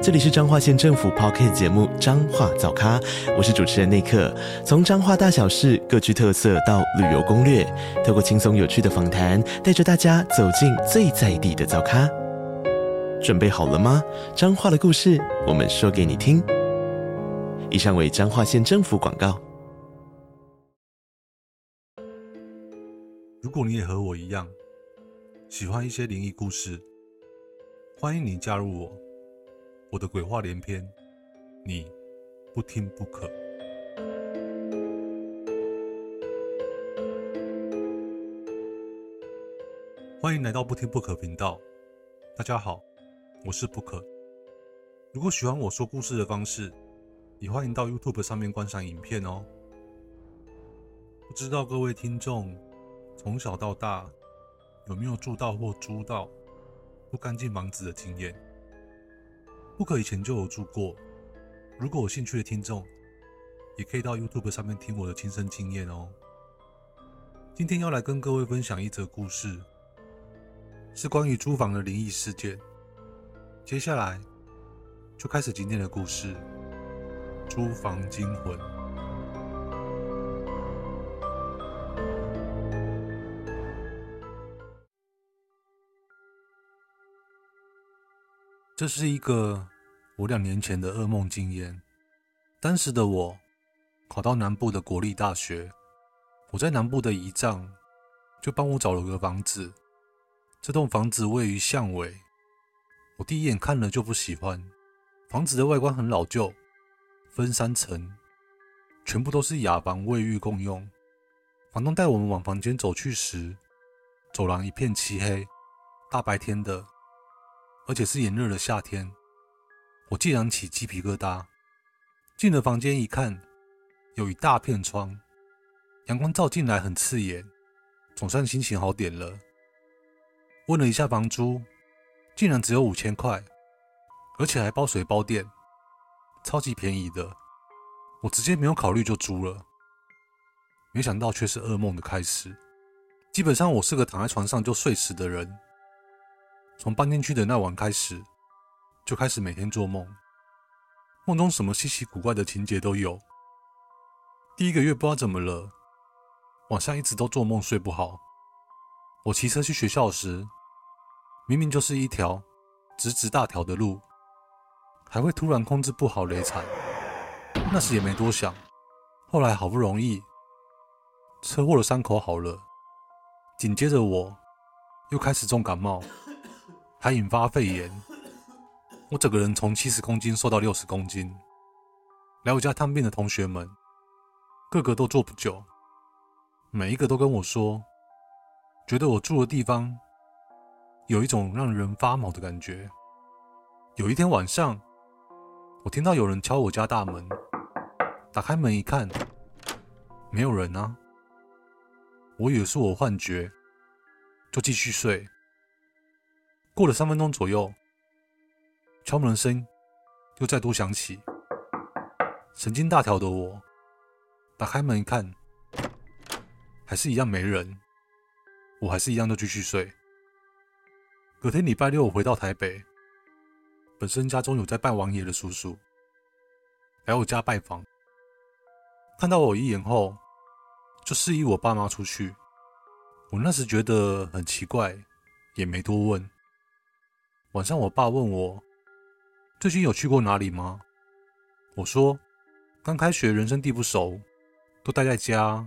这里是彰化县政府 Podcast 节目《彰化早咖》，我是主持人内克。从彰化大小事各具特色到旅游攻略，透过轻松有趣的访谈，带着大家走进最在地的早咖。准备好了吗？彰化的故事，我们说给你听。以上为彰化县政府广告。如果你也和我一样喜欢一些灵异故事，欢迎你加入我。我的鬼话连篇，你不听不可。欢迎来到不听不可频道。大家好，我是不可。如果喜欢我说故事的方式，也欢迎到 YouTube 上面观赏影片哦。不知道各位听众从小到大有没有住到或租到不干净房子的经验？不可以前就有住过。如果有兴趣的听众，也可以到 YouTube 上面听我的亲身经验哦。今天要来跟各位分享一则故事，是关于租房的灵异事件。接下来就开始今天的故事——租房惊魂。这是一个我两年前的噩梦经验。当时的我考到南部的国立大学，我在南部的姨丈就帮我找了个房子。这栋房子位于巷尾，我第一眼看了就不喜欢。房子的外观很老旧，分三层，全部都是雅房，卫浴共用。房东带我们往房间走去时，走廊一片漆黑，大白天的。而且是炎热的夏天，我竟然起鸡皮疙瘩。进了房间一看，有一大片窗，阳光照进来很刺眼，总算心情好点了。问了一下房租，竟然只有五千块，而且还包水包电，超级便宜的。我直接没有考虑就租了，没想到却是噩梦的开始。基本上我是个躺在床上就睡死的人。从搬进去的那晚开始，就开始每天做梦，梦中什么稀奇古怪的情节都有。第一个月不知道怎么了，晚上一直都做梦睡不好。我骑车去学校时，明明就是一条直直大条的路，还会突然控制不好雷残。那时也没多想，后来好不容易车祸的伤口好了，紧接着我又开始重感冒。还引发肺炎，我整个人从七十公斤瘦到六十公斤。来我家探病的同学们，个个都坐不久，每一个都跟我说，觉得我住的地方有一种让人发毛的感觉。有一天晚上，我听到有人敲我家大门，打开门一看，没有人啊，我以为是我幻觉，就继续睡。过了三分钟左右，敲门声又再度响起。神经大条的我打开门一看，还是一样没人，我还是一样就继续睡。隔天礼拜六，回到台北，本身家中有在拜王爷的叔叔来我家拜访，看到我一眼后，就示意我爸妈出去。我那时觉得很奇怪，也没多问。晚上，我爸问我最近有去过哪里吗？我说刚开学，人生地不熟，都待在家。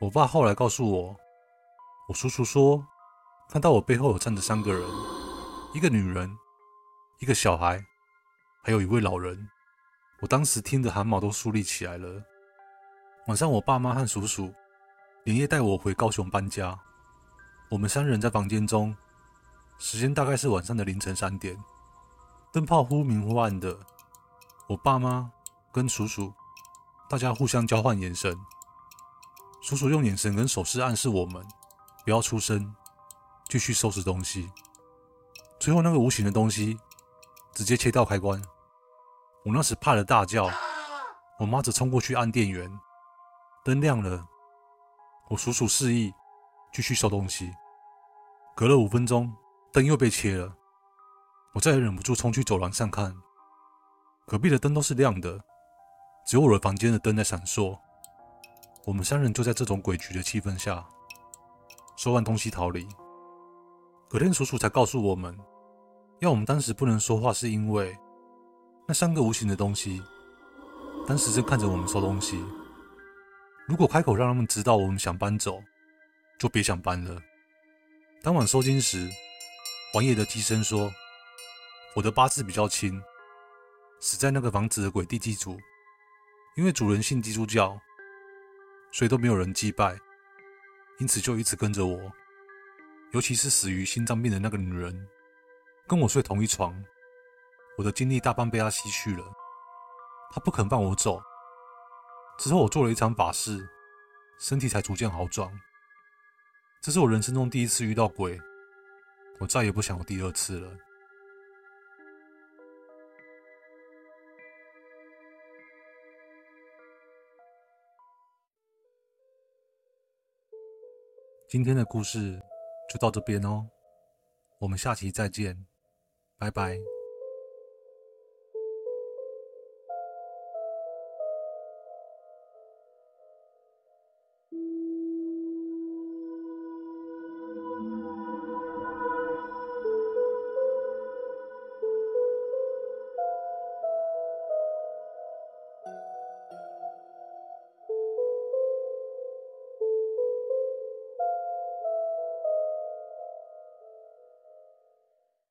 我爸后来告诉我，我叔叔说看到我背后有站着三个人，一个女人，一个小孩，还有一位老人。我当时听得汗毛都竖立起来了。晚上，我爸妈和叔叔连夜带我回高雄搬家，我们三人在房间中。时间大概是晚上的凌晨三点，灯泡忽明忽暗的。我爸妈跟叔叔，大家互相交换眼神。叔叔用眼神跟手势暗示我们不要出声，继续收拾东西。最后，那个无形的东西直接切到开关，我那时怕得大叫，我妈则冲过去按电源，灯亮了，我叔叔示意继续收东西。隔了五分钟，灯又被切了，我再也忍不住冲去走廊上看，隔壁的灯都是亮的，只有我的房间的灯在闪烁。我们三人就在这种诡谲的气氛下，收完东西逃离。隔天，叔叔才告诉我们，要我们当时不能说话，是因为那三个无形的东西当时正看着我们收东西。如果开口让他们知道我们想搬走，就别想搬了。当晚收金时，王爷的乩身说：“我的八字比较轻，死在那个房子的鬼地基主，因为主人信基督教。”所以都没有人祭拜，因此就一直跟着我。尤其是死于心脏病的那个女人，跟我睡同一床，我的精力大半被她吸去了。她不肯放我走。之后我做了一场法事，身体才逐渐好转。这是我人生中第一次遇到鬼，我再也不想有第二次了。今天的故事就到这边哦，我们下期再见，拜拜。